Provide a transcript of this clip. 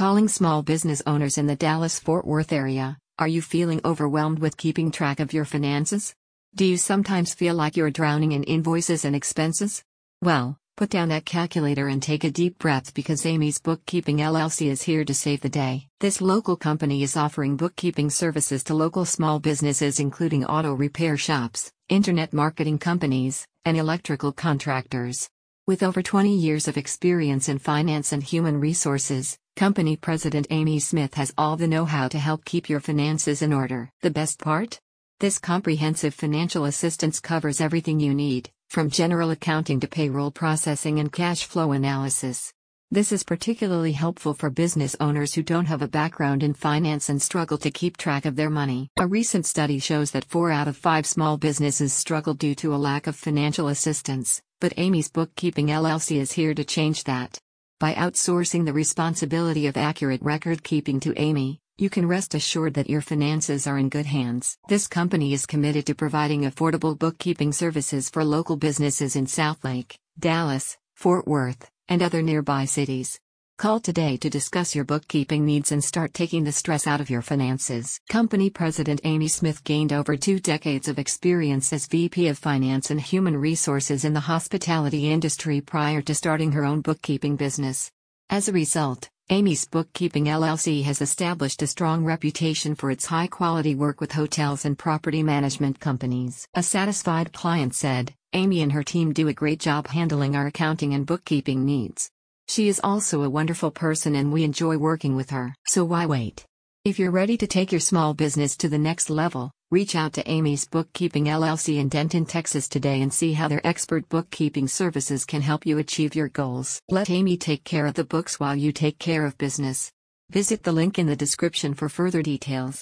Calling small business owners in the Dallas Fort Worth area, are you feeling overwhelmed with keeping track of your finances? Do you sometimes feel like you're drowning in invoices and expenses? Well, put down that calculator and take a deep breath because Amy's Bookkeeping LLC is here to save the day. This local company is offering bookkeeping services to local small businesses, including auto repair shops, internet marketing companies, and electrical contractors. With over 20 years of experience in finance and human resources, company president Amy Smith has all the know how to help keep your finances in order. The best part? This comprehensive financial assistance covers everything you need, from general accounting to payroll processing and cash flow analysis. This is particularly helpful for business owners who don't have a background in finance and struggle to keep track of their money. A recent study shows that 4 out of 5 small businesses struggle due to a lack of financial assistance, but Amy's Bookkeeping LLC is here to change that. By outsourcing the responsibility of accurate record keeping to Amy, you can rest assured that your finances are in good hands. This company is committed to providing affordable bookkeeping services for local businesses in Southlake, Dallas, Fort Worth, and other nearby cities. Call today to discuss your bookkeeping needs and start taking the stress out of your finances. Company President Amy Smith gained over two decades of experience as VP of Finance and Human Resources in the hospitality industry prior to starting her own bookkeeping business. As a result, Amy's Bookkeeping LLC has established a strong reputation for its high quality work with hotels and property management companies. A satisfied client said, Amy and her team do a great job handling our accounting and bookkeeping needs. She is also a wonderful person and we enjoy working with her. So why wait? If you're ready to take your small business to the next level, reach out to Amy's Bookkeeping LLC in Denton, Texas today and see how their expert bookkeeping services can help you achieve your goals. Let Amy take care of the books while you take care of business. Visit the link in the description for further details.